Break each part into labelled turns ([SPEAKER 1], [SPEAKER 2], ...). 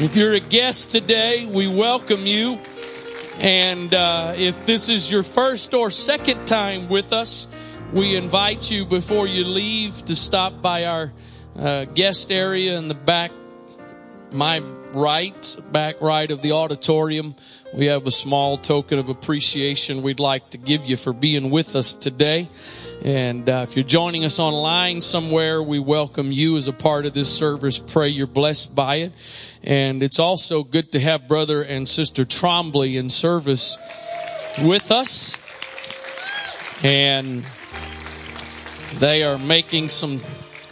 [SPEAKER 1] If you're a guest today, we welcome you. And uh, if this is your first or second time with us, we invite you before you leave to stop by our uh, guest area in the back, my right, back right of the auditorium. We have a small token of appreciation we'd like to give you for being with us today. And uh, if you're joining us online somewhere, we welcome you as a part of this service. Pray you're blessed by it. And it's also good to have brother and sister Trombley in service with us. And they are making some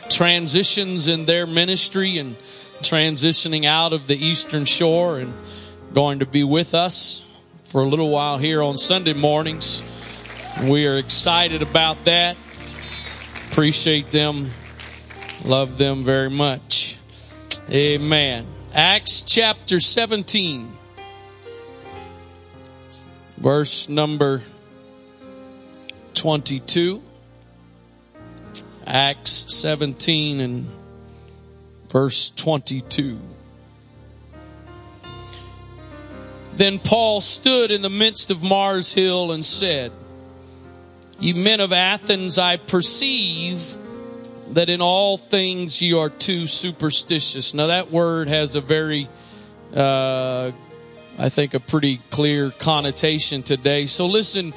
[SPEAKER 1] transitions in their ministry and transitioning out of the Eastern Shore and going to be with us for a little while here on Sunday mornings. We are excited about that. Appreciate them. Love them very much. Amen. Acts chapter 17, verse number 22. Acts 17 and verse 22. Then Paul stood in the midst of Mars Hill and said, You men of Athens, I perceive that in all things you are too superstitious. Now, that word has a very, uh, I think, a pretty clear connotation today. So, listen,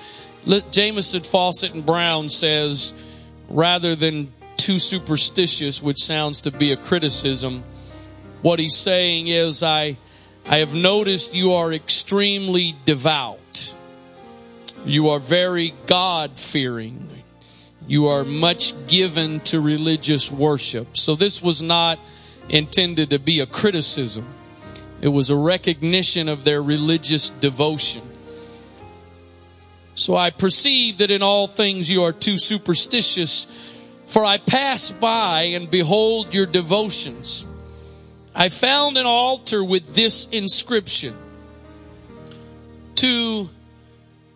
[SPEAKER 1] Jamieson Fausset and Brown says, rather than too superstitious, which sounds to be a criticism, what he's saying is, I I have noticed you are extremely devout. You are very God fearing. You are much given to religious worship. So this was not intended to be a criticism. It was a recognition of their religious devotion. So I perceive that in all things you are too superstitious, for I pass by and behold your devotions. I found an altar with this inscription to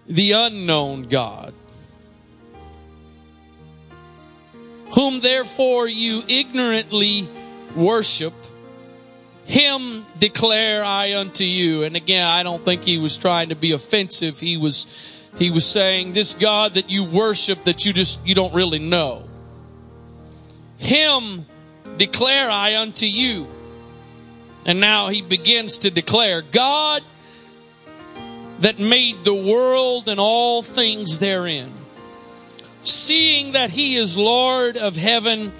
[SPEAKER 1] the unknown God, whom therefore you ignorantly worship. Him declare I unto you. And again, I don't think he was trying to be offensive. He was, he was saying this God that you worship that you just, you don't really know. Him declare I unto you. And now he begins to declare, God that made the world and all things therein, seeing that he is Lord of heaven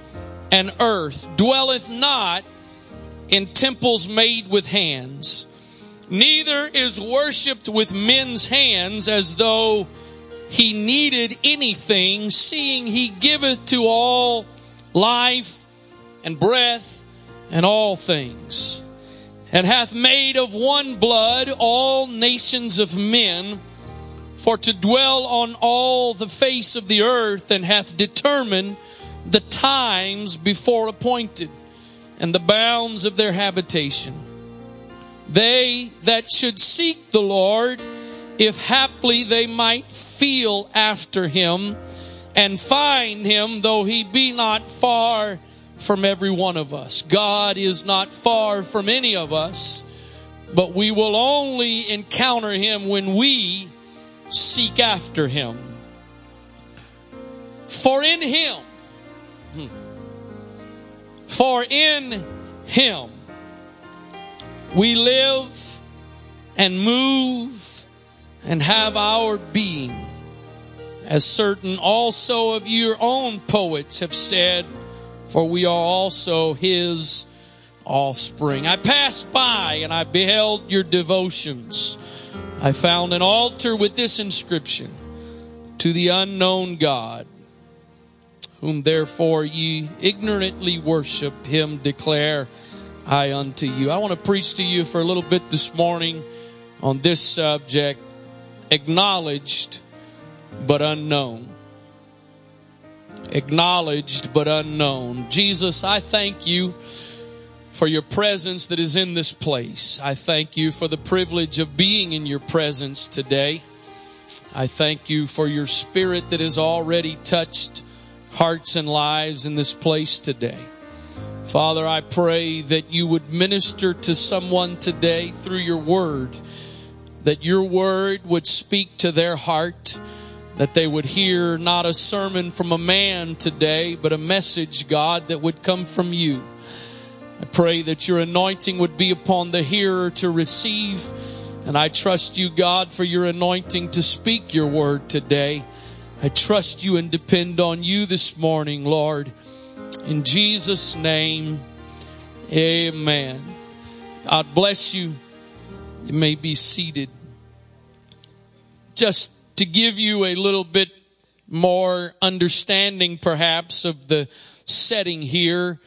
[SPEAKER 1] and earth, dwelleth not in temples made with hands, neither is worshiped with men's hands as though he needed anything, seeing he giveth to all life and breath and all things and hath made of one blood all nations of men for to dwell on all the face of the earth and hath determined the times before appointed and the bounds of their habitation. They that should seek the Lord, if haply they might feel after him and find him, though he be not far from every one of us. God is not far from any of us, but we will only encounter Him when we seek after Him. For in Him, hmm, for in Him, we live and move and have our being. As certain also of your own poets have said, for we are also his offspring. I passed by and I beheld your devotions. I found an altar with this inscription to the unknown God, whom therefore ye ignorantly worship, him declare I unto you. I want to preach to you for a little bit this morning on this subject acknowledged but unknown acknowledged but unknown. Jesus, I thank you for your presence that is in this place. I thank you for the privilege of being in your presence today. I thank you for your spirit that has already touched hearts and lives in this place today. Father, I pray that you would minister to someone today through your word, that your word would speak to their heart, that they would hear not a sermon from a man today, but a message, God, that would come from you. I pray that your anointing would be upon the hearer to receive. And I trust you, God, for your anointing to speak your word today. I trust you and depend on you this morning, Lord. In Jesus' name, amen. God bless you. You may be seated. Just to give you a little bit more understanding, perhaps, of the setting here,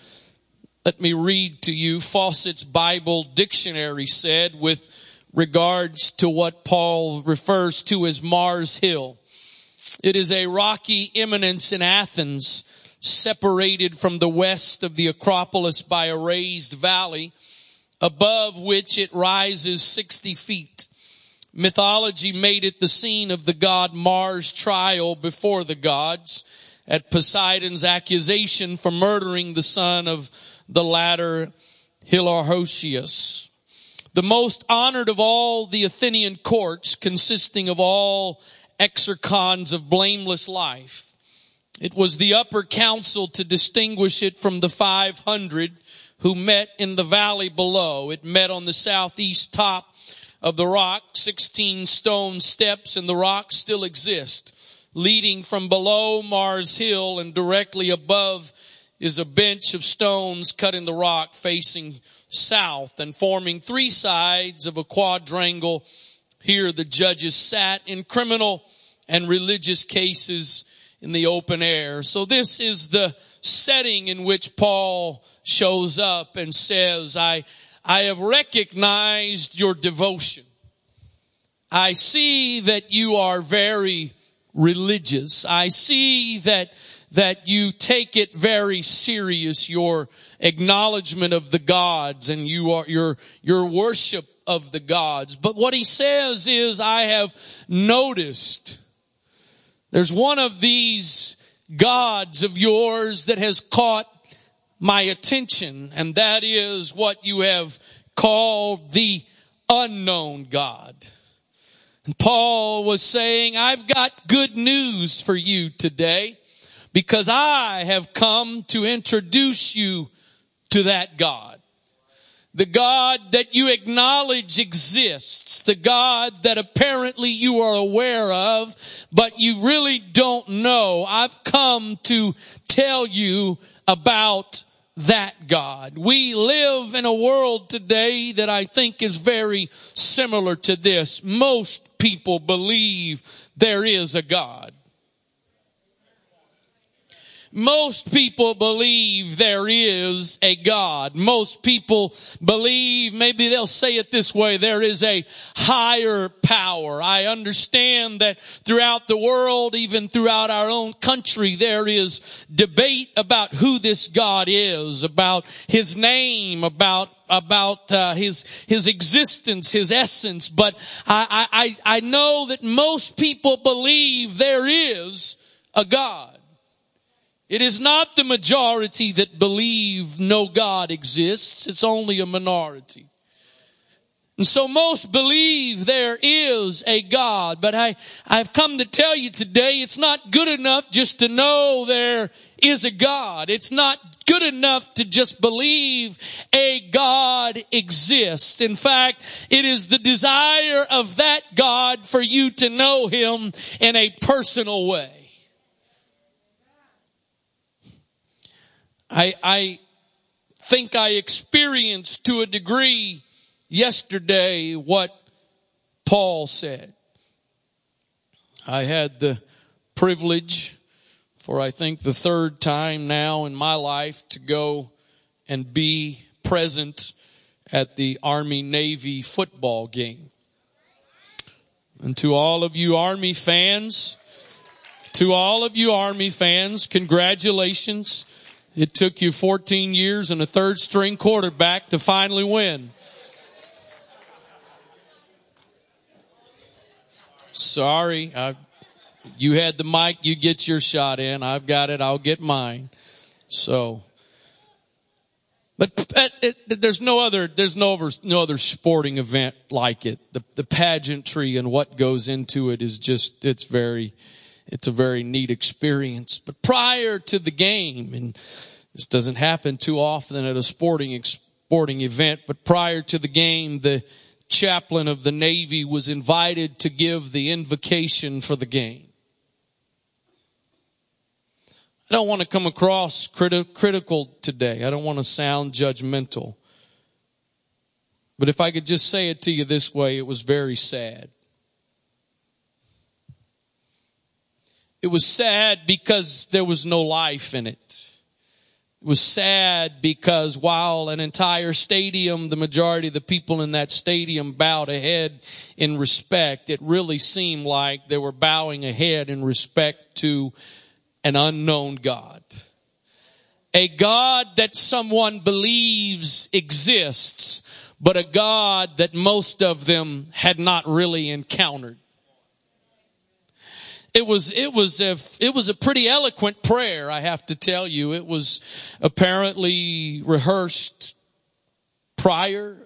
[SPEAKER 1] let me read to you Fausset's Bible Dictionary said with regards to what Paul refers to as Mars Hill. It is a rocky eminence in Athens, separated from the west of the Acropolis by a raised valley, above which it rises 60 feet. Mythology made it the scene of the god Mars' trial before the gods at Poseidon's accusation for murdering the son of the latter Halirrhothius. The most honored of all the Athenian courts, consisting of all exarchons of blameless life. It was the upper council to distinguish it from the 500 who met in the valley below. It met on the southeast top of the rock, 16 stone steps and the rock still exist. Leading from below Mars Hill and directly above is a bench of stones cut in the rock facing south and forming three sides of a quadrangle. Here the judges sat in criminal and religious cases in the open air. So this is the setting in which Paul shows up and says, I, I have recognized your devotion. I see that you are very religious. I see that that you take it very serious, your acknowledgement of the gods and you are, your, your worship of the gods. But what he says is, I have noticed there's one of these gods of yours that has caught my attention, and that is what you have called the unknown God. And Paul was saying, I've got good news for you today because I have come to introduce you to that God. The God that you acknowledge exists. The God that apparently you are aware of, but you really don't know. I've come to tell you about that God. We live in a world today that I think is very similar to this. Most people believe there is a God. Most people believe there is a God. Most people believe, maybe they'll say it this way, there is a higher power. I understand that throughout the world, even throughout our own country, there is debate about who this God is, about His name, about about uh, his his existence, his essence. But I, I I know that most people believe there is a God. It is not the majority that believe no God exists. It's only a minority. And so most believe there is a God, but I, I've come to tell you today it's not good enough just to know there is a God. It's not good enough to just believe a God exists. In fact, it is the desire of that God for you to know Him in a personal way. I, I think I experienced to a degree yesterday what Paul said. I had the privilege for I think the third time now in my life to go and be present at the Army Navy football game. And to all of you Army fans, to all of you Army fans, congratulations. It took you 14 years and a third string quarterback to finally win. Sorry, I, you had the mic, you get your shot in. I've got it, I'll get mine. So, But it, it, there's no other, there's no other, no other sporting event like it. The, the pageantry and what goes into it is just, it's very, it's a very neat experience. But prior to the game, and this doesn't happen too often at a sporting, sporting event, but prior to the game, the chaplain of the Navy was invited to give the invocation for the game. I don't want to come across criti- critical today. I don't want to sound judgmental. But if I could just say it to you this way, it was very sad. It was sad because there was no life in it. It was sad because while an entire stadium, the majority of the people in that stadium bowed a head in respect, it really seemed like they were bowing a head in respect to an unknown God. A God that someone believes exists, but a God that most of them had not really encountered. It was, it was a, it was a pretty eloquent prayer, I have to tell you. It was apparently rehearsed prior.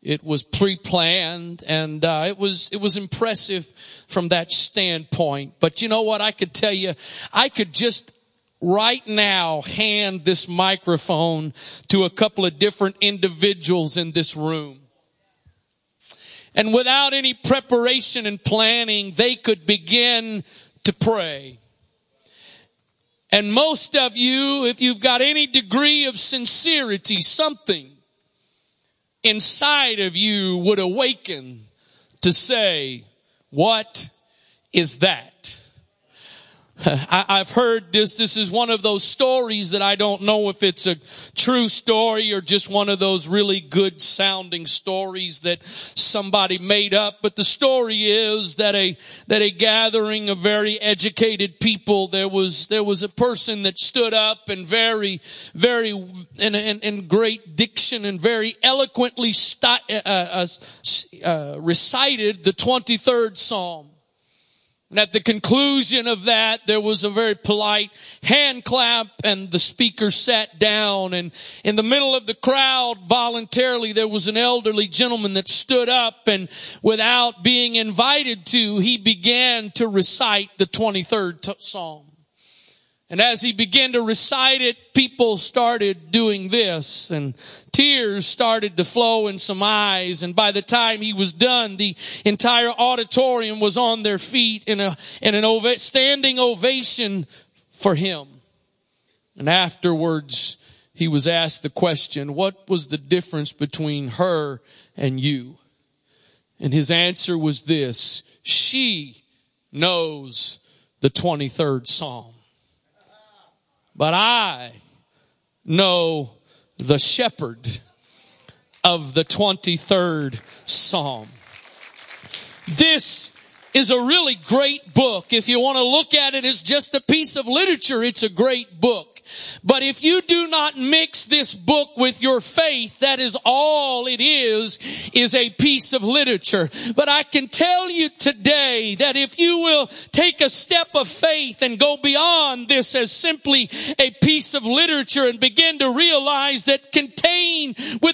[SPEAKER 1] It was pre-planned and uh, it was it was impressive from that standpoint. But you know what? I could tell you, I could just right now hand this microphone to a couple of different individuals in this room. And without any preparation and planning, they could begin to pray. And most of you, if you've got any degree of sincerity, something inside of you would awaken to say, what is that? I, have heard this. This is one of those stories that I don't know if it's a true story or just one of those really good sounding stories that somebody made up. But the story is that a, that a gathering of very educated people, there was, there was a person that stood up and very, very, in, in, in great diction and very eloquently st- uh, uh, uh, recited the 23rd Psalm. And at the conclusion of that, there was a very polite hand clap and the speaker sat down and in the middle of the crowd, voluntarily, there was an elderly gentleman that stood up and without being invited to, he began to recite the 23rd t- Psalm. And as he began to recite it, people started doing this and tears started to flow in some eyes. And by the time he was done, the entire auditorium was on their feet in a, in an ova- standing ovation for him. And afterwards, he was asked the question, what was the difference between her and you? And his answer was this, she knows the 23rd Psalm. But I know the shepherd of the 23rd Psalm. This is a really great book. If you want to look at it as just a piece of literature, it's a great book. But if you do not mix this book with your faith, that is all it is, is a piece of literature. But I can tell you today that if you will take a step of faith and go beyond this as simply a piece of literature and begin to realize that contained within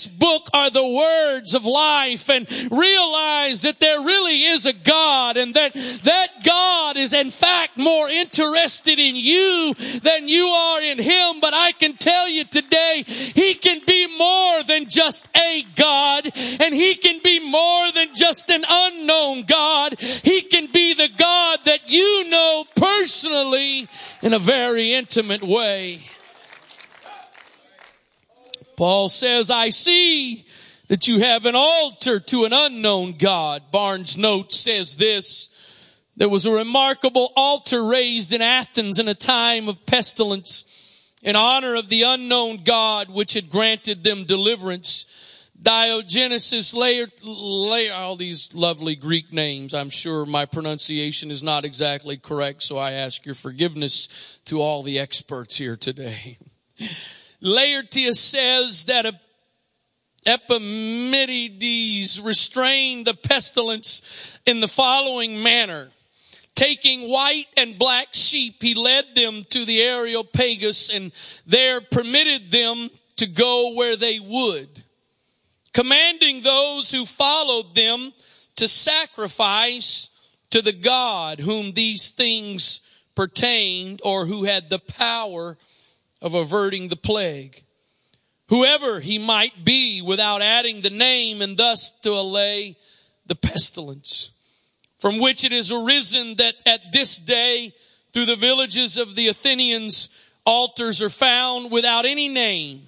[SPEAKER 1] this book are the words of life and realize that there really is a God and that that God is in fact more interested in you than you are in Him. But I can tell you today, He can be more than just a God and He can be more than just an unknown God. He can be the God that you know personally in a very intimate way. Paul says, I see that you have an altar to an unknown God. Barnes Note says this. There was a remarkable altar raised in Athens in a time of pestilence in honor of the unknown God which had granted them deliverance. Diogenesis layered, layer, all these lovely Greek names. I'm sure my pronunciation is not exactly correct, so I ask your forgiveness to all the experts here today. Laertius says that a Epimenides restrained the pestilence in the following manner. Taking white and black sheep, he led them to the Areopagus and there permitted them to go where they would, commanding those who followed them to sacrifice to the God whom these things pertained or who had the power of averting the plague. Whoever he might be without adding the name and thus to allay the pestilence from which it has arisen that at this day through the villages of the Athenians altars are found without any name.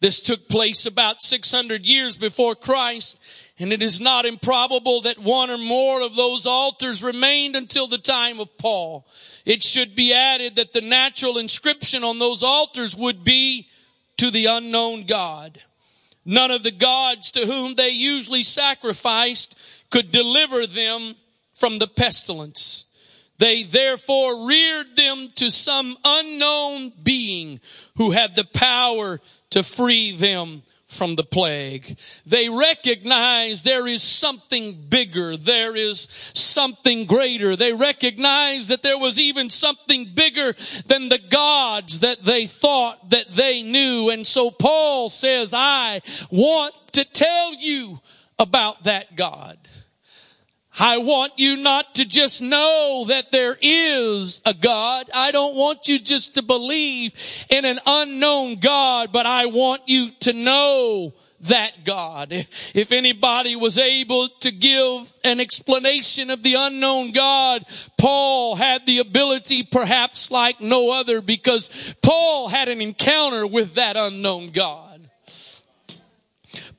[SPEAKER 1] This took place about 600 years before Christ and it is not improbable that one or more of those altars remained until the time of Paul. It should be added that the natural inscription on those altars would be to the unknown God. None of the gods to whom they usually sacrificed could deliver them from the pestilence. They therefore reared them to some unknown being who had the power to free them from the plague. They recognize there is something bigger. There is something greater. They recognize that there was even something bigger than the gods that they thought that they knew. And so Paul says, I want to tell you about that God. I want you not to just know that there is a God. I don't want you just to believe in an unknown God, but I want you to know that God. If anybody was able to give an explanation of the unknown God, Paul had the ability perhaps like no other because Paul had an encounter with that unknown God.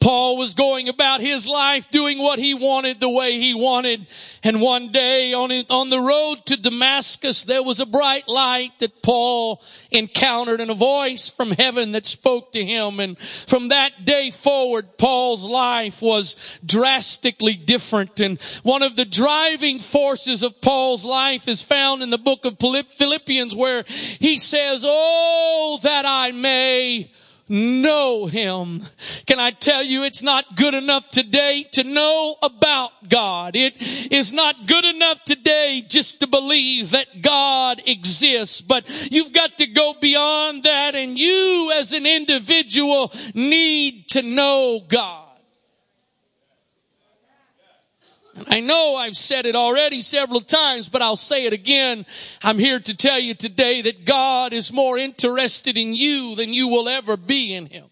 [SPEAKER 1] Paul was going about his life doing what he wanted the way he wanted. And one day on, on the road to Damascus, there was a bright light that Paul encountered and a voice from heaven that spoke to him. And from that day forward, Paul's life was drastically different. And one of the driving forces of Paul's life is found in the book of Philippians where he says, Oh, that I may know him. Can I tell you it's not good enough today to know about God. It is not good enough today just to believe that God exists, but you've got to go beyond that and you as an individual need to know God. I know I've said it already several times, but I'll say it again. I'm here to tell you today that God is more interested in you than you will ever be in Him.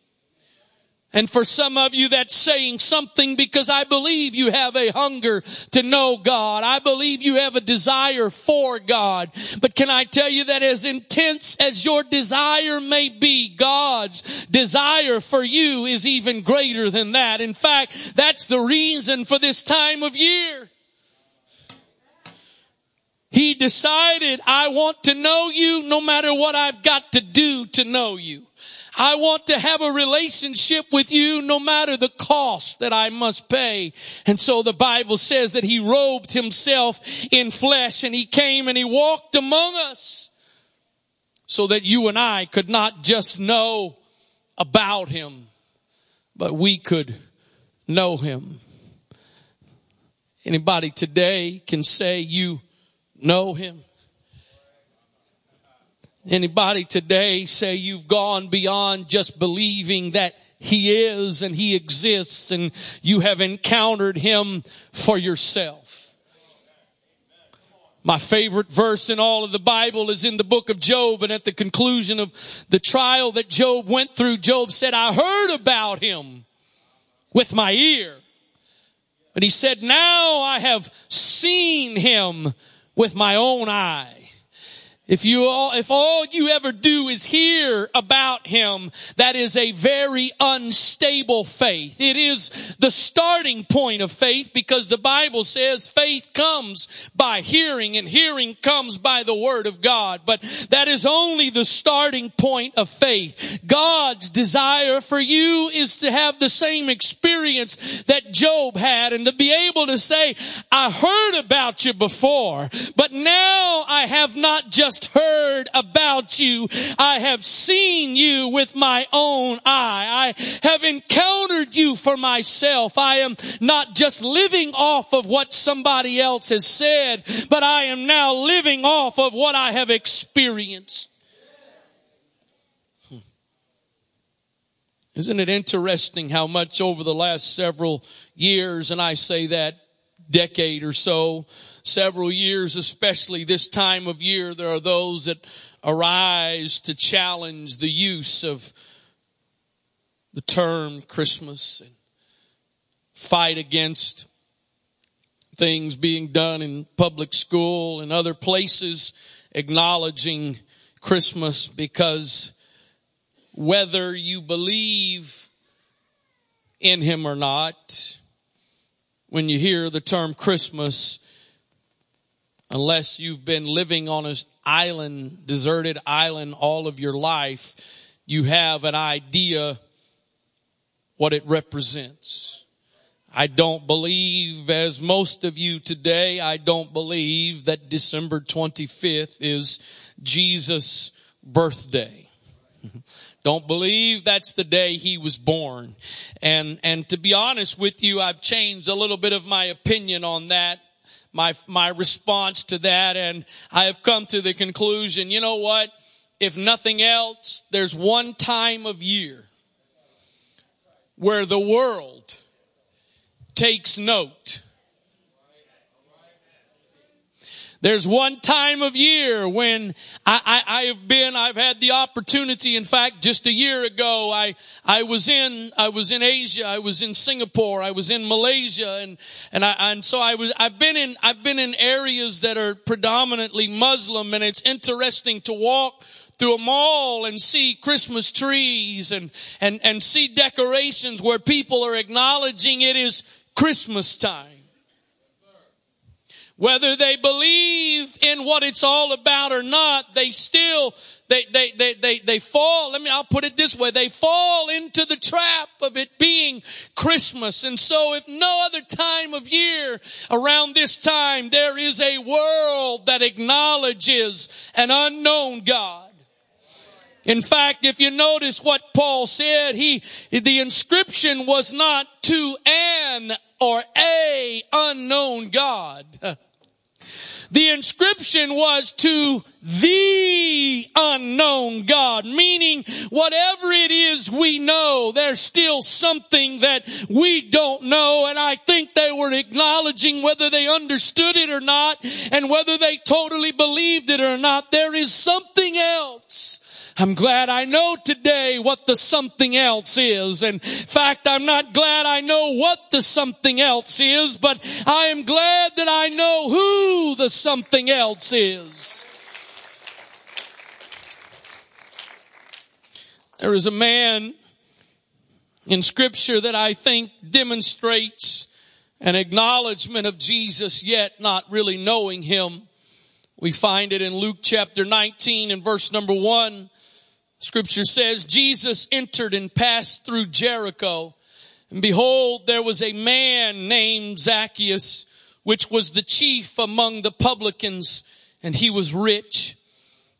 [SPEAKER 1] And for some of you, that's saying something because I believe you have a hunger to know God. I believe you have a desire for God. But can I tell you that as intense as your desire may be, God's desire for you is even greater than that. In fact, that's the reason for this time of year. He decided, I want to know you no matter what I've got to do to know you. I want to have a relationship with you no matter the cost that I must pay. And so the Bible says that he robed himself in flesh and he came and he walked among us so that you and I could not just know about him, but we could know him. Anybody today can say you know him? Anybody today say you've gone beyond just believing that he is and he exists and you have encountered him for yourself. My favorite verse in all of the Bible is in the book of Job and at the conclusion of the trial that Job went through, Job said, I heard about him with my ear. But he said, now I have seen him with my own eye. If you all, if all you ever do is hear about him, that is a very unstable faith. It is the starting point of faith because the Bible says faith comes by hearing and hearing comes by the word of God. But that is only the starting point of faith. God's desire for you is to have the same experience that Job had and to be able to say, I heard about you before, but now I have not just just heard about you. I have seen you with my own eye. I have encountered you for myself. I am not just living off of what somebody else has said, but I am now living off of what I have experienced. Hmm. Isn't it interesting how much over the last several years, and I say that decade or so, several years, especially this time of year, there are those that arise to challenge the use of the term Christmas and fight against things being done in public school and other places acknowledging Christmas because whether you believe in him or not, when you hear the term Christmas, unless you've been living on an island, deserted island all of your life, you have an idea what it represents. I don't believe, as most of you today, I don't believe that December 25th is Jesus' birthday. Don't believe that's the day he was born. And, and to be honest with you, I've changed a little bit of my opinion on that. My, my response to that. And I have come to the conclusion, you know what? If nothing else, there's one time of year where the world takes note There's one time of year when I, I, I, have been, I've had the opportunity. In fact, just a year ago, I, I was in, I was in Asia. I was in Singapore. I was in Malaysia. And, and I, and so I was, I've been in, I've been in areas that are predominantly Muslim and it's interesting to walk through a mall and see Christmas trees and, and, and see decorations where people are acknowledging it is Christmas time. Whether they believe in what it's all about or not, they still, they, they, they, they, they fall, let me, I'll put it this way, they fall into the trap of it being Christmas. And so if no other time of year around this time, there is a world that acknowledges an unknown God. In fact, if you notice what Paul said, he, the inscription was not to an or a unknown God. The inscription was to the unknown God, meaning whatever it is we know, there's still something that we don't know. And I think they were acknowledging whether they understood it or not and whether they totally believed it or not. There is something else I'm glad I know today what the something else is. In fact, I'm not glad I know what the something else is, but I am glad that I know who the something else is. There is a man in scripture that I think demonstrates an acknowledgement of Jesus yet not really knowing him. We find it in Luke chapter 19 and verse number one. Scripture says Jesus entered and passed through Jericho. And behold, there was a man named Zacchaeus, which was the chief among the publicans, and he was rich.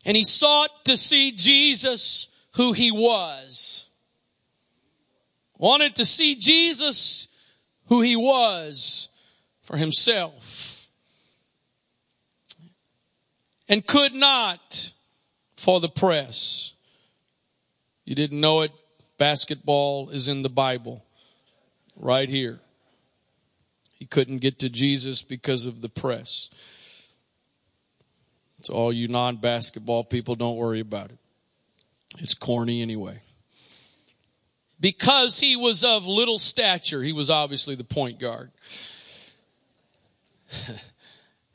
[SPEAKER 1] And he sought to see Jesus, who he was. Wanted to see Jesus, who he was for himself. And could not for the press. You didn't know it? Basketball is in the Bible. Right here. He couldn't get to Jesus because of the press. So all you non-basketball people, don't worry about it. It's corny anyway. Because he was of little stature, he was obviously the point guard.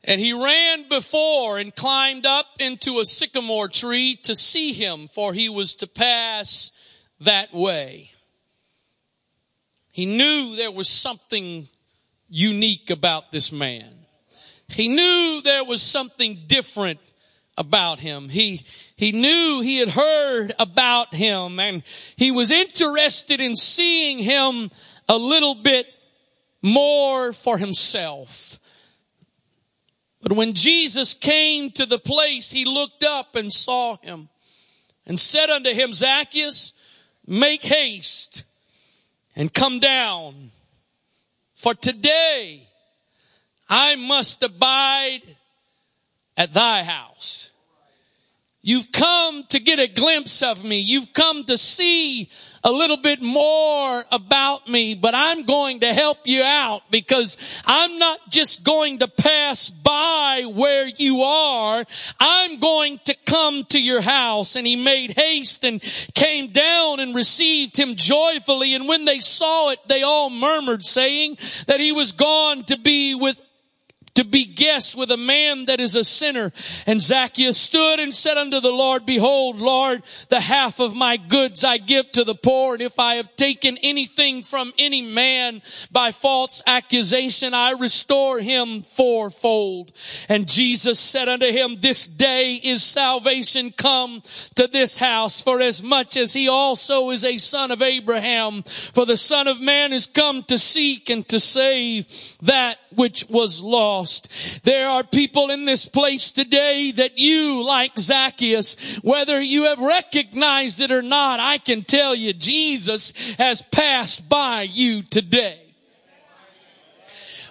[SPEAKER 1] And he ran before and climbed up into a sycamore tree to see him, for he was to pass that way. He knew there was something unique about this man. He knew there was something different about him. He, he knew he had heard about him and he was interested in seeing him a little bit more for himself. But when Jesus came to the place, he looked up and saw him and said unto him, Zacchaeus, make haste and come down. For today I must abide at thy house. You've come to get a glimpse of me. You've come to see a little bit more about me, but I'm going to help you out because I'm not just going to pass by where you are. I'm going to come to your house. And he made haste and came down and received him joyfully. And when they saw it, they all murmured saying that he was gone to be with to be guests with a man that is a sinner. And Zacchaeus stood and said unto the Lord, Behold, Lord, the half of my goods I give to the poor. And if I have taken anything from any man by false accusation, I restore him fourfold. And Jesus said unto him, This day is salvation come to this house, for as much as he also is a son of Abraham. For the son of man is come to seek and to save that which was lost. There are people in this place today that you, like Zacchaeus, whether you have recognized it or not, I can tell you Jesus has passed by you today.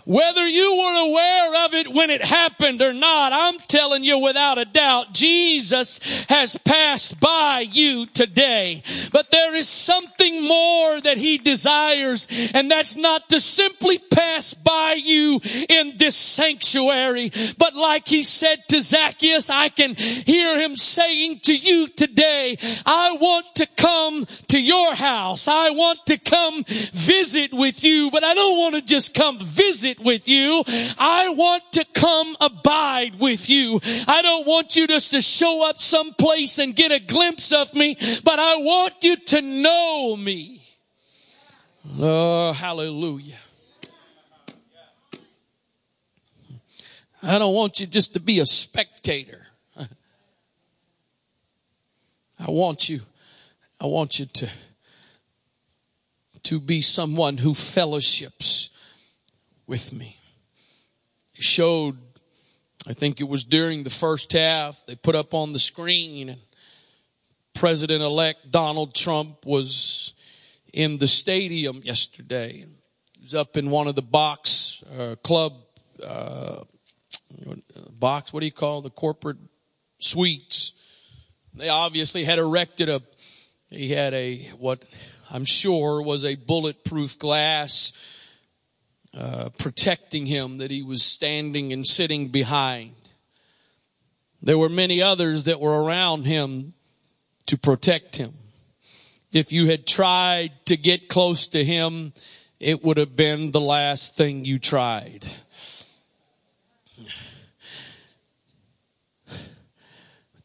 [SPEAKER 1] Whether you were aware of it when it happened or not, I'm telling you without a doubt, Jesus has passed by you today. But there is something more that he desires, and that's not to simply pass by you in this sanctuary, but like he said to Zacchaeus, I can hear him saying to you today, I want to come to your house. I want to come visit with you, but I don't want to just come visit with you. I want to come abide with you. I don't want you just to show up someplace and get a glimpse of me, but I want you to know me. Oh, hallelujah. I don't want you just to be a spectator. I want you, I want you to, to be someone who fellowships with me. He showed, I think it was during the first half, they put up on the screen and President elect Donald Trump was in the stadium yesterday. He was up in one of the box uh, club uh, box. What do you call the corporate suites? They obviously had erected a. He had a what I'm sure was a bulletproof glass uh, protecting him that he was standing and sitting behind. There were many others that were around him to protect him. If you had tried to get close to him, it would have been the last thing you tried. Do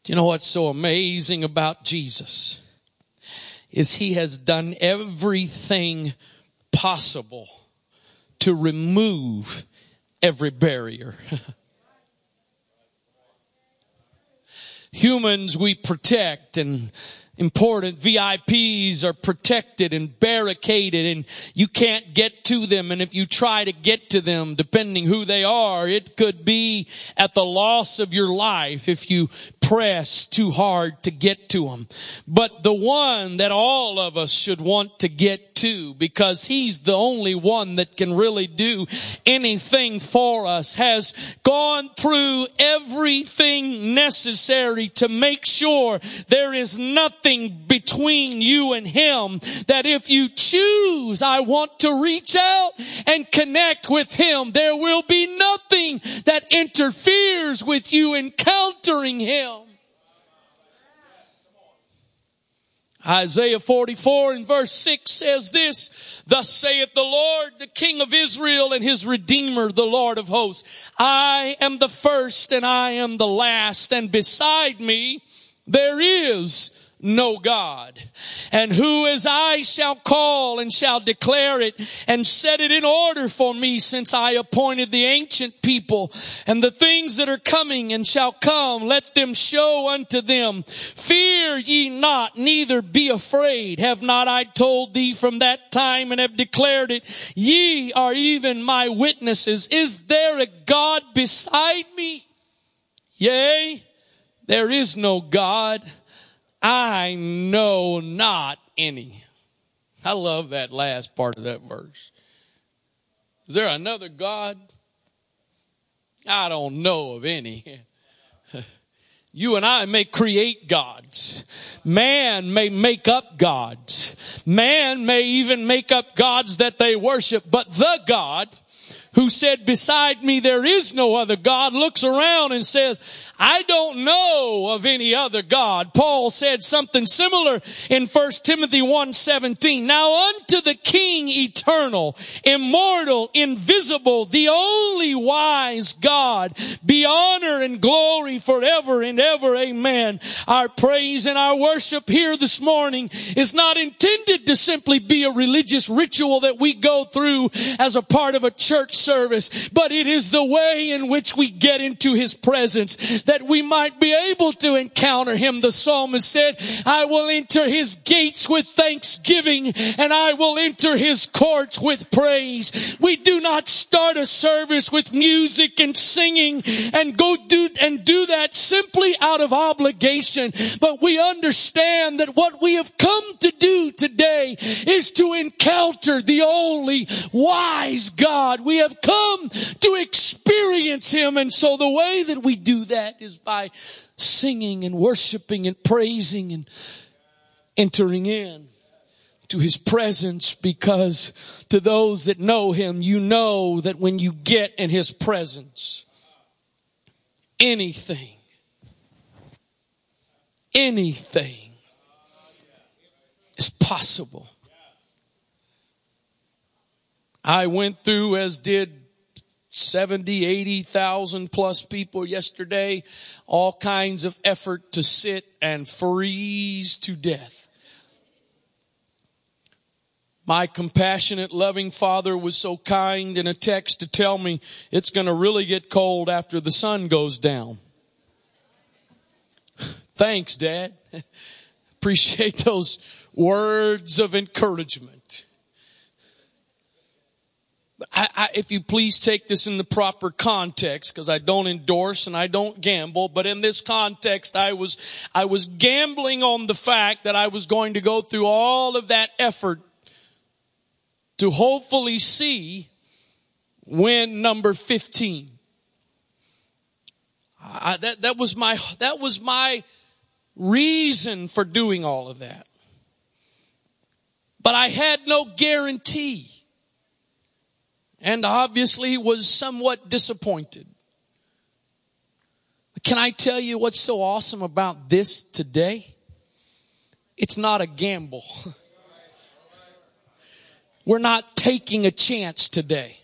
[SPEAKER 1] you know what's so amazing about Jesus? Is he has done everything possible to remove every barrier. Humans we protect and important VIPs are protected and barricaded and you can't get to them. And if you try to get to them, depending who they are, it could be at the loss of your life if you press too hard to get to him, But the one that all of us should want to get to because he's the only one that can really do anything for us has gone through everything necessary to make sure there is nothing between you and him that if you choose, I want to reach out and connect with him, there will be nothing that interferes with you encountering him. Isaiah 44 and verse 6 says this, Thus saith the Lord, the King of Israel and his Redeemer, the Lord of hosts. I am the first and I am the last, and beside me there is no God. And who as I shall call and shall declare it and set it in order for me since I appointed the ancient people and the things that are coming and shall come. Let them show unto them. Fear ye not, neither be afraid. Have not I told thee from that time and have declared it? Ye are even my witnesses. Is there a God beside me? Yea, there is no God. I know not any. I love that last part of that verse. Is there another God? I don't know of any. You and I may create gods. Man may make up gods. Man may even make up gods that they worship, but the God who said, beside me there is no other God, looks around and says, I don't know of any other God. Paul said something similar in 1 Timothy 1:17. Now unto the King eternal, immortal, invisible, the only wise God, be honor and glory forever and ever. Amen. Our praise and our worship here this morning is not intended to simply be a religious ritual that we go through as a part of a church service, but it is the way in which we get into His presence that we might be able to encounter him. The psalmist said, I will enter his gates with thanksgiving and I will enter his courts with praise. We do not start a service with music and singing and go do and do that simply out of obligation. But we understand that what we have come to do today is to encounter the only wise God. We have come to experience him. And so the way that we do that is by by singing and worshiping and praising and entering in to his presence because to those that know him, you know that when you get in his presence, anything, anything is possible. I went through, as did 70, 80,000 plus people yesterday, all kinds of effort to sit and freeze to death. My compassionate, loving father was so kind in a text to tell me it's going to really get cold after the sun goes down. Thanks, Dad. Appreciate those words of encouragement. I, I, if you please take this in the proper context, because I don't endorse and I don't gamble, but in this context, I was, I was gambling on the fact that I was going to go through all of that effort to hopefully see win number 15. I, that, that was my, that was my reason for doing all of that. But I had no guarantee and obviously was somewhat disappointed. Can I tell you what's so awesome about this today? It's not a gamble. We're not taking a chance today.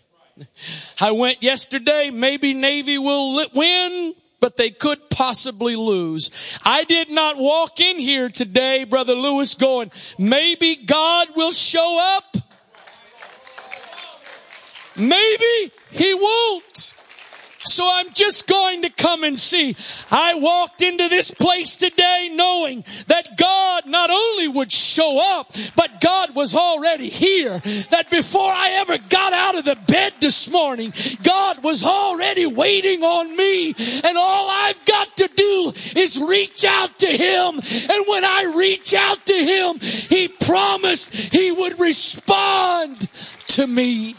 [SPEAKER 1] I went yesterday, maybe Navy will win, but they could possibly lose. I did not walk in here today, Brother Lewis, going, maybe God will show up Maybe he won't. So I'm just going to come and see. I walked into this place today knowing that God not only would show up, but God was already here. That before I ever got out of the bed this morning, God was already waiting on me. And all I've got to do is reach out to Him. And when I reach out to Him, He promised He would respond to me.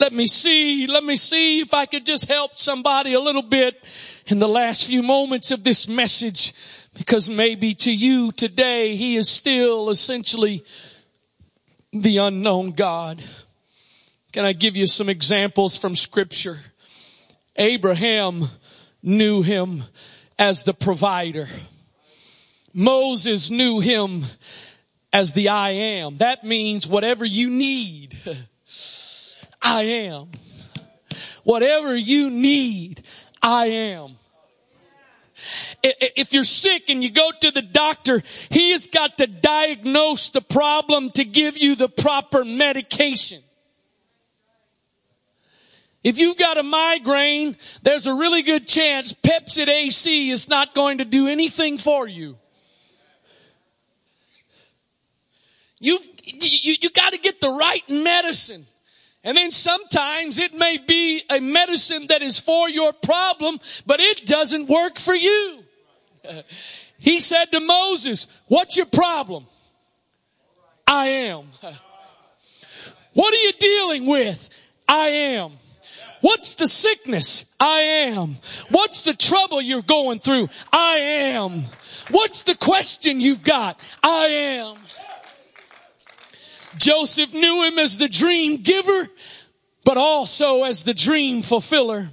[SPEAKER 1] Let me see, let me see if I could just help somebody a little bit in the last few moments of this message. Because maybe to you today, He is still essentially the unknown God. Can I give you some examples from scripture? Abraham knew him as the provider. Moses knew him as the I am. That means whatever you need. I am. Whatever you need, I am. If you're sick and you go to the doctor, he has got to diagnose the problem to give you the proper medication. If you've got a migraine, there's a really good chance Pepcid AC is not going to do anything for you. You've, you, you got to get the right medicine. And then sometimes it may be a medicine that is for your problem, but it doesn't work for you. He said to Moses, what's your problem? I am. What are you dealing with? I am. What's the sickness? I am. What's the trouble you're going through? I am. What's the question you've got? I am. Joseph knew him as the dream giver, but also as the dream fulfiller.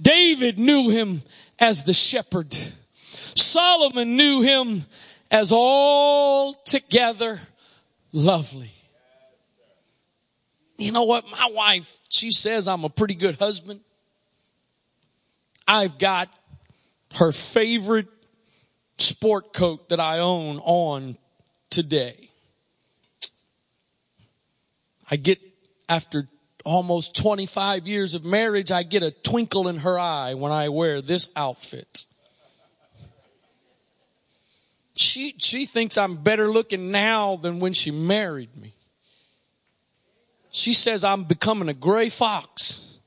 [SPEAKER 1] David knew him as the shepherd. Solomon knew him as altogether lovely. You know what? My wife, she says I'm a pretty good husband. I've got her favorite sport coat that I own on today. I get, after almost 25 years of marriage, I get a twinkle in her eye when I wear this outfit. She, she thinks I'm better looking now than when she married me. She says I'm becoming a gray fox.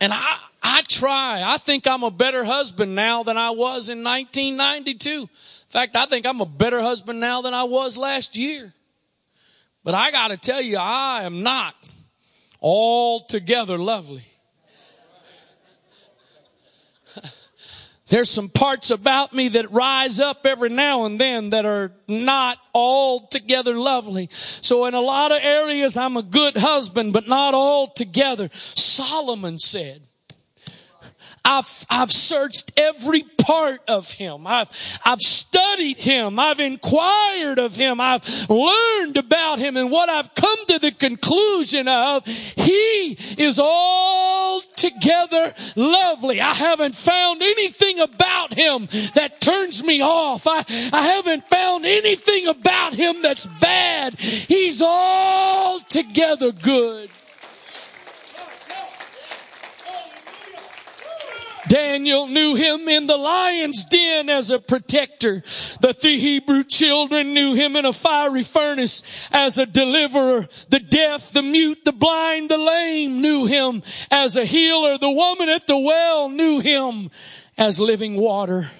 [SPEAKER 1] And I, I try. I think I'm a better husband now than I was in 1992. Fact, I think I'm a better husband now than I was last year. But I gotta tell you, I am not altogether lovely. There's some parts about me that rise up every now and then that are not altogether lovely. So in a lot of areas, I'm a good husband, but not altogether. Solomon said, I've, I've searched every part of him. I've, I've studied him. I've inquired of him. I've learned about him and what I've come to the conclusion of, he is altogether lovely. I haven't found anything about him that turns me off. I, I haven't found anything about him that's bad. He's altogether good. Daniel knew him in the lion's den as a protector. The three Hebrew children knew him in a fiery furnace as a deliverer. The deaf, the mute, the blind, the lame knew him as a healer. The woman at the well knew him as living water.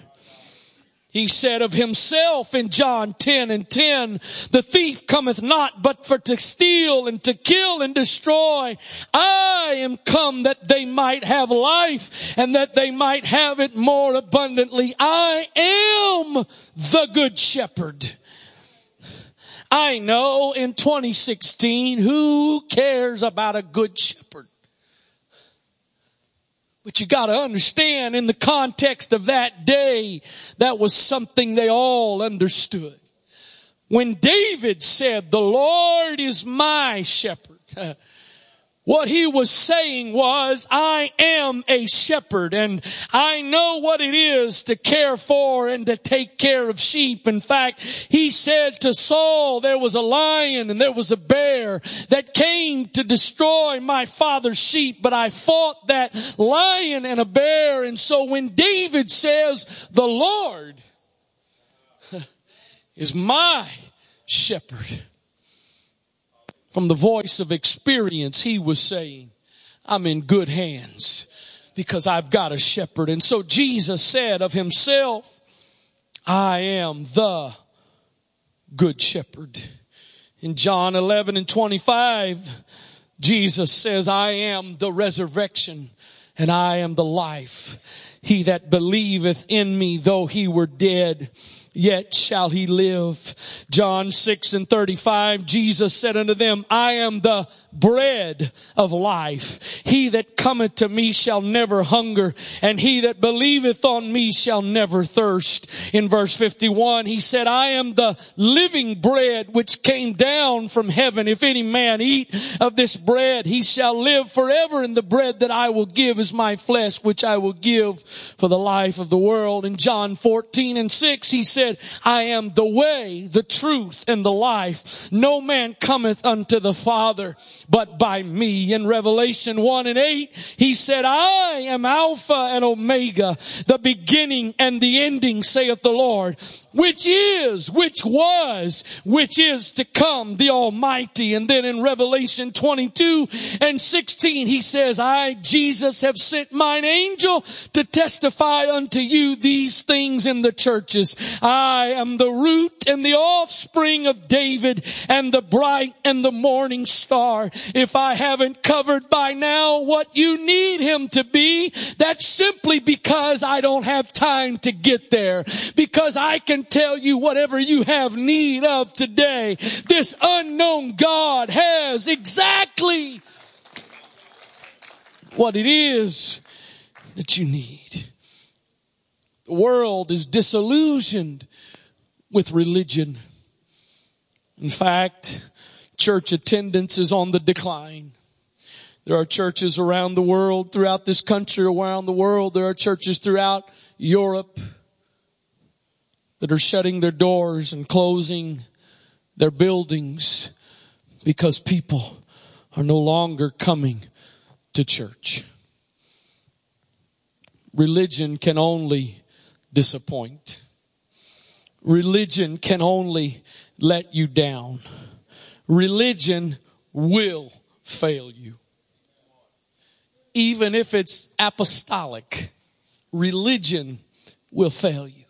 [SPEAKER 1] He said of himself in John 10 and 10, the thief cometh not but for to steal and to kill and destroy. I am come that they might have life and that they might have it more abundantly. I am the good shepherd. I know in 2016, who cares about a good shepherd? But you gotta understand in the context of that day, that was something they all understood. When David said, the Lord is my shepherd, What he was saying was, I am a shepherd and I know what it is to care for and to take care of sheep. In fact, he said to Saul, there was a lion and there was a bear that came to destroy my father's sheep, but I fought that lion and a bear. And so when David says, the Lord is my shepherd, from the voice of experience, he was saying, I'm in good hands because I've got a shepherd. And so Jesus said of himself, I am the good shepherd. In John 11 and 25, Jesus says, I am the resurrection and I am the life. He that believeth in me, though he were dead, yet shall he live. John 6 and 35, Jesus said unto them, I am the bread of life. He that cometh to me shall never hunger, and he that believeth on me shall never thirst. In verse 51, he said, I am the living bread which came down from heaven. If any man eat of this bread, he shall live forever. And the bread that I will give is my flesh, which I will give for the life of the world. In John 14 and 6, he said, I am the way, the truth, and the life. No man cometh unto the Father but by me. In Revelation 1 and 8, he said, I am Alpha and Omega, the beginning and the ending, saith the Lord, which is, which was, which is to come, the Almighty. And then in Revelation 22 and 16, he says, I, Jesus, have sent mine angel to testify unto you these things in the churches. Am the root and the offspring of David and the bright and the morning star. If I haven't covered by now what you need him to be, that's simply because I don't have time to get there. Because I can tell you whatever you have need of today, this unknown God has exactly what it is that you need. The world is disillusioned with religion. In fact, church attendance is on the decline. There are churches around the world, throughout this country, around the world. There are churches throughout Europe that are shutting their doors and closing their buildings because people are no longer coming to church. Religion can only disappoint. Religion can only let you down. Religion will fail you. Even if it's apostolic, religion will fail you.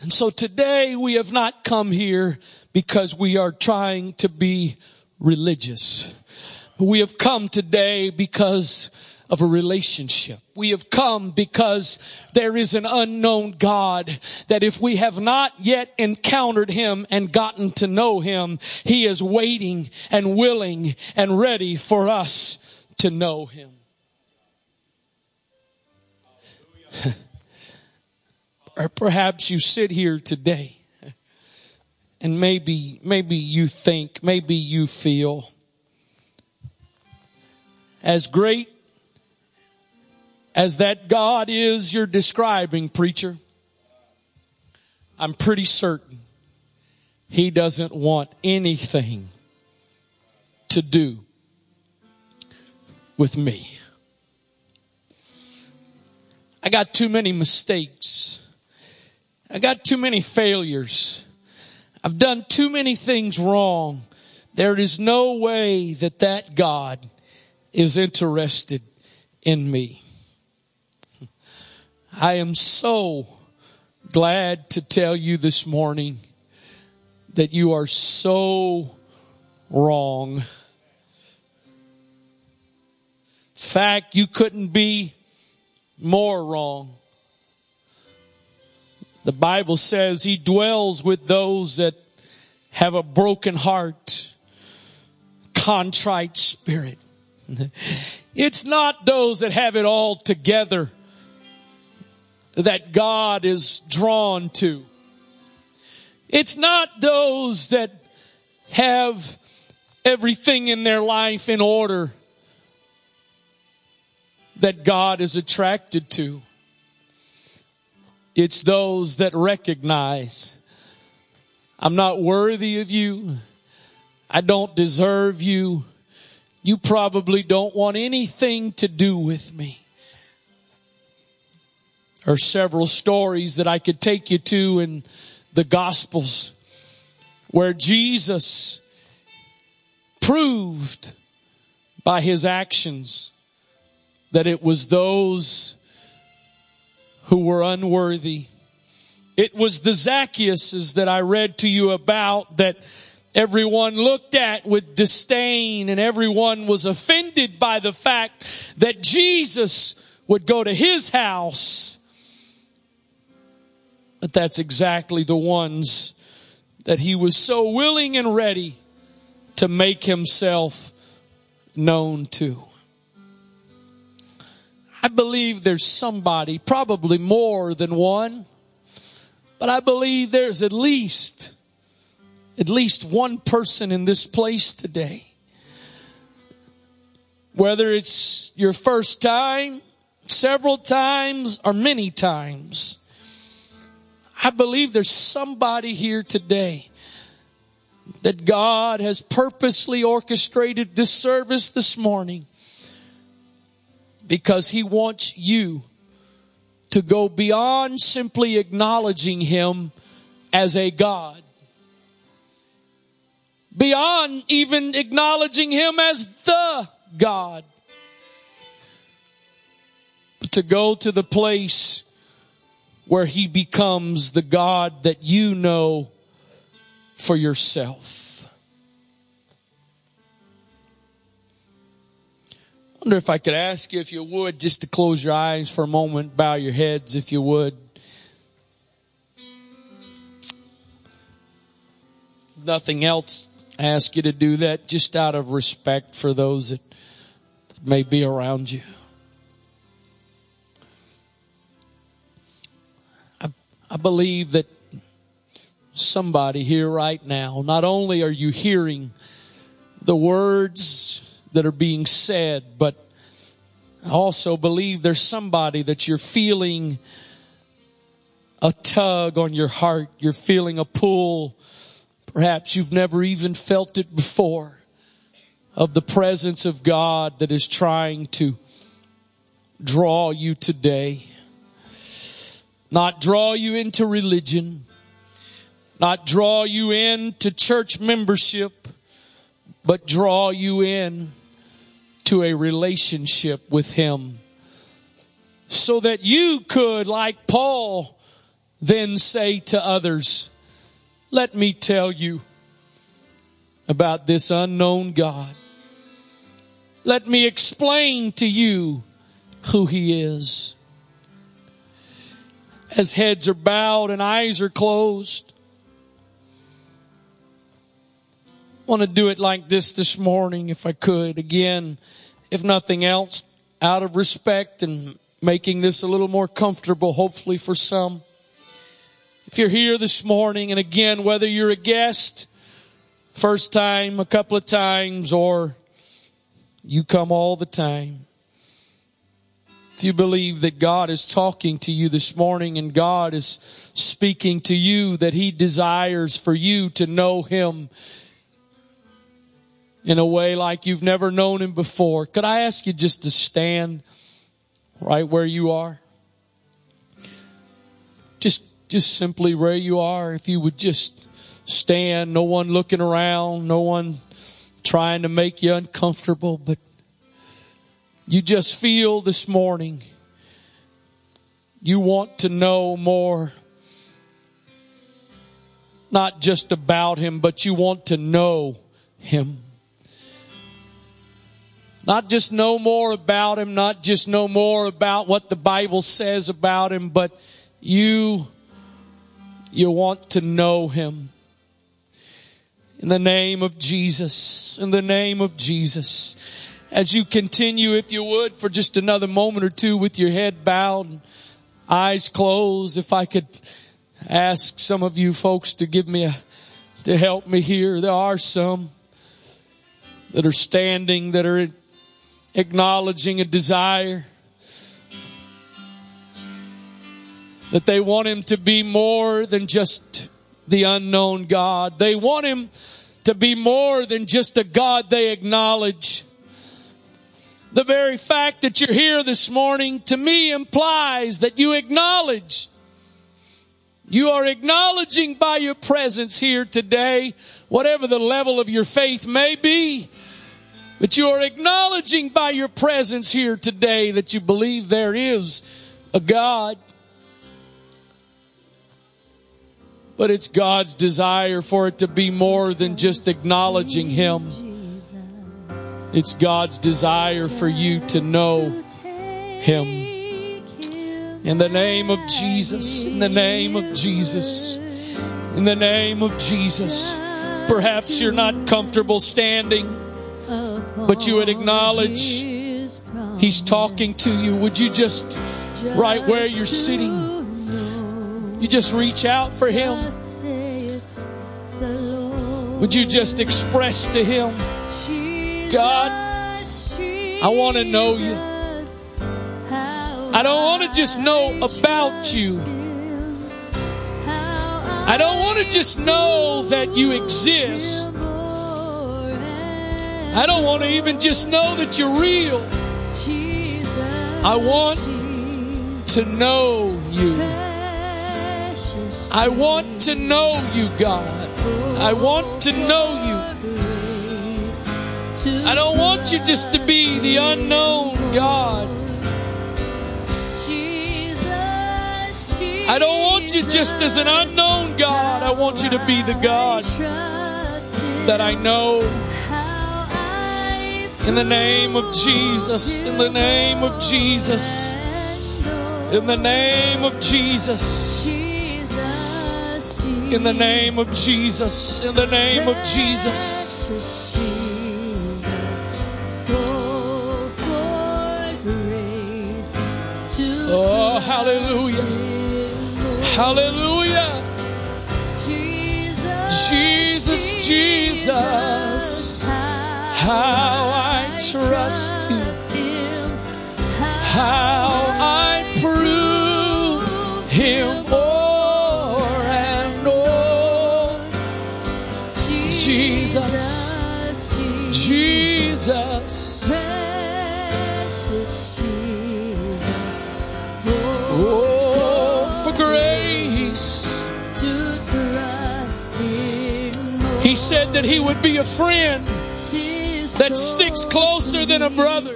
[SPEAKER 1] And so today we have not come here because we are trying to be religious. We have come today because of a relationship. We have come because there is an unknown God that if we have not yet encountered Him and gotten to know Him, He is waiting and willing and ready for us to know Him. or perhaps you sit here today and maybe, maybe you think, maybe you feel as great as that God is you're describing, preacher, I'm pretty certain he doesn't want anything to do with me. I got too many mistakes. I got too many failures. I've done too many things wrong. There is no way that that God is interested in me. I am so glad to tell you this morning that you are so wrong. Fact, you couldn't be more wrong. The Bible says he dwells with those that have a broken heart, contrite spirit. It's not those that have it all together that God is drawn to. It's not those that have everything in their life in order that God is attracted to. It's those that recognize I'm not worthy of you. I don't deserve you. You probably don't want anything to do with me are several stories that I could take you to in the Gospels where Jesus proved by his actions that it was those who were unworthy. It was the Zacchaeuses that I read to you about that everyone looked at with disdain and everyone was offended by the fact that Jesus would go to his house but that's exactly the ones that he was so willing and ready to make himself known to. I believe there's somebody, probably more than one, but I believe there's at least, at least one person in this place today. Whether it's your first time, several times, or many times, I believe there's somebody here today that God has purposely orchestrated this service this morning because He wants you to go beyond simply acknowledging Him as a God. Beyond even acknowledging Him as the God. But to go to the place where he becomes the God that you know for yourself. I wonder if I could ask you if you would just to close your eyes for a moment, bow your heads if you would. Nothing else. I ask you to do that just out of respect for those that may be around you. I, believe that somebody here right now, not only are you hearing the words that are being said, but I also believe there's somebody that you're feeling a tug on your heart. You're feeling a pull. Perhaps you've never even felt it before of the presence of God that is trying to draw you today. Not draw you into religion, not draw you into church membership, but draw you in to a relationship with Him. So that you could, like Paul, then say to others, let me tell you about this unknown God. Let me explain to you who He is. As heads are bowed and eyes are closed, I want to do it like this this morning if I could. Again, if nothing else, out of respect and making this a little more comfortable, hopefully for some. If you're here this morning, and again, whether you're a guest, first time, a couple of times, or you come all the time. If you believe that God is talking to you this morning and God is speaking to you that He desires for you to know Him in a way like you've never known Him before, could I ask you just to stand right where you are? Just, just simply where you are. If you would just stand, no one looking around, no one trying to make you uncomfortable, but you just feel this morning you want to know more. Not just about Him, but you want to know Him. Not just know more about Him, not just know more about what the Bible says about Him, but you, you want to know Him. In the name of Jesus, in the name of Jesus. As you continue, if you would, for just another moment or two with your head bowed, and eyes closed, if I could ask some of you folks to give me a, to help me here. There are some that are standing, that are acknowledging a desire that they want him to be more than just the unknown God. They want him to be more than just a God they acknowledge. The very fact that you're here this morning to me implies that you acknowledge. You are acknowledging by your presence here today, whatever the level of your faith may be, but you are acknowledging by your presence here today that you believe there is a God. But it's God's desire for it to be more than just acknowledging Him. It's God's desire for you to know Him. In the name of Jesus, in the name of Jesus, in the name of Jesus. Perhaps you're not comfortable standing, but you would acknowledge He's talking to you. Would you just, right where you're sitting, you just reach out for Him? Would you just express to Him, God, I want to know you. I don't want to just know about you. I don't want to just know that you exist. I don't want to even just know that you're real. I want to know you. I want to know you, God. I want to know you. I don't want you just to be the unknown God.
[SPEAKER 2] I don't want you just as an unknown God. I want you to be the God that I know. In the name of Jesus, in the name of Jesus, in the name of Jesus, in the name of Jesus, in the name of Jesus. Hallelujah. Jesus, Jesus, Jesus. How I trust you, how I prove him o'er and o'er. Jesus, Jesus, He said that he would be a friend that sticks closer than a brother.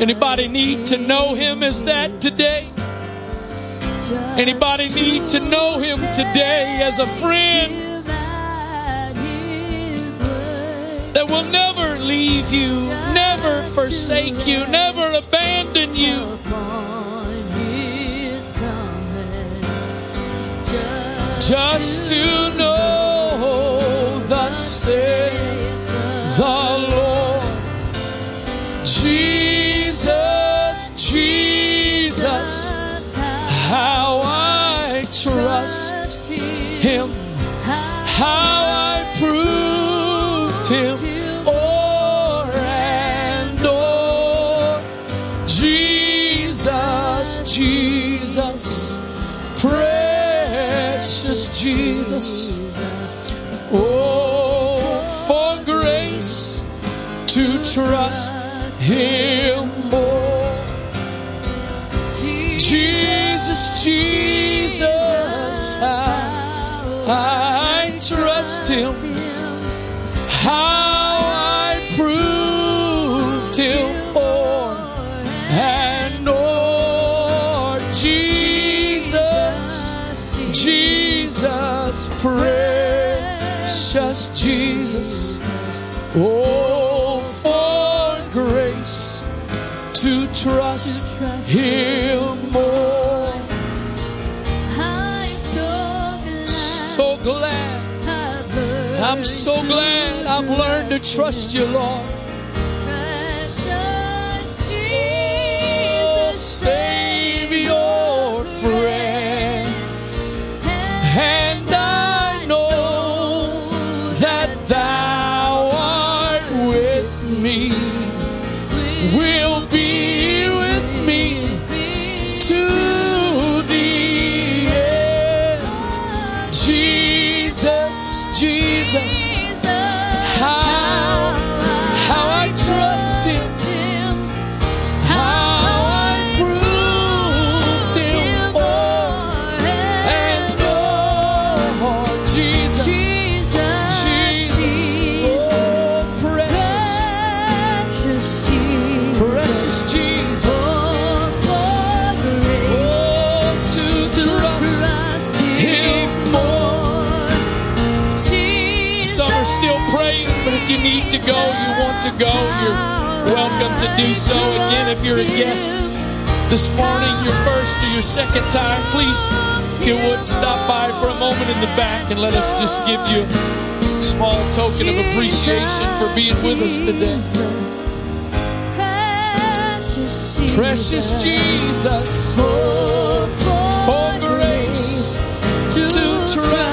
[SPEAKER 2] Anybody need to know him as that today? Anybody need to know him today as a friend that will never leave you, never forsake you, never abandon you?
[SPEAKER 1] Just
[SPEAKER 2] to know the Lord. Jesus, Jesus, how I trust him, how I proved him Jesus, precious Jesus. Oh, to trust him more. Jesus, Jesus, how I trust him, how I proved him o'er and. Jesus, Jesus, precious Jesus. Oh, to trust him more. So glad. I'm so glad I've learned to trust you, Lord. Oh, to go, you're welcome to do so. Again, if you're a guest this morning, your first or your second time, please, if you would, stop by for a moment in the back and let us just give you a small token of appreciation for being with us today. Precious Jesus, for grace to trust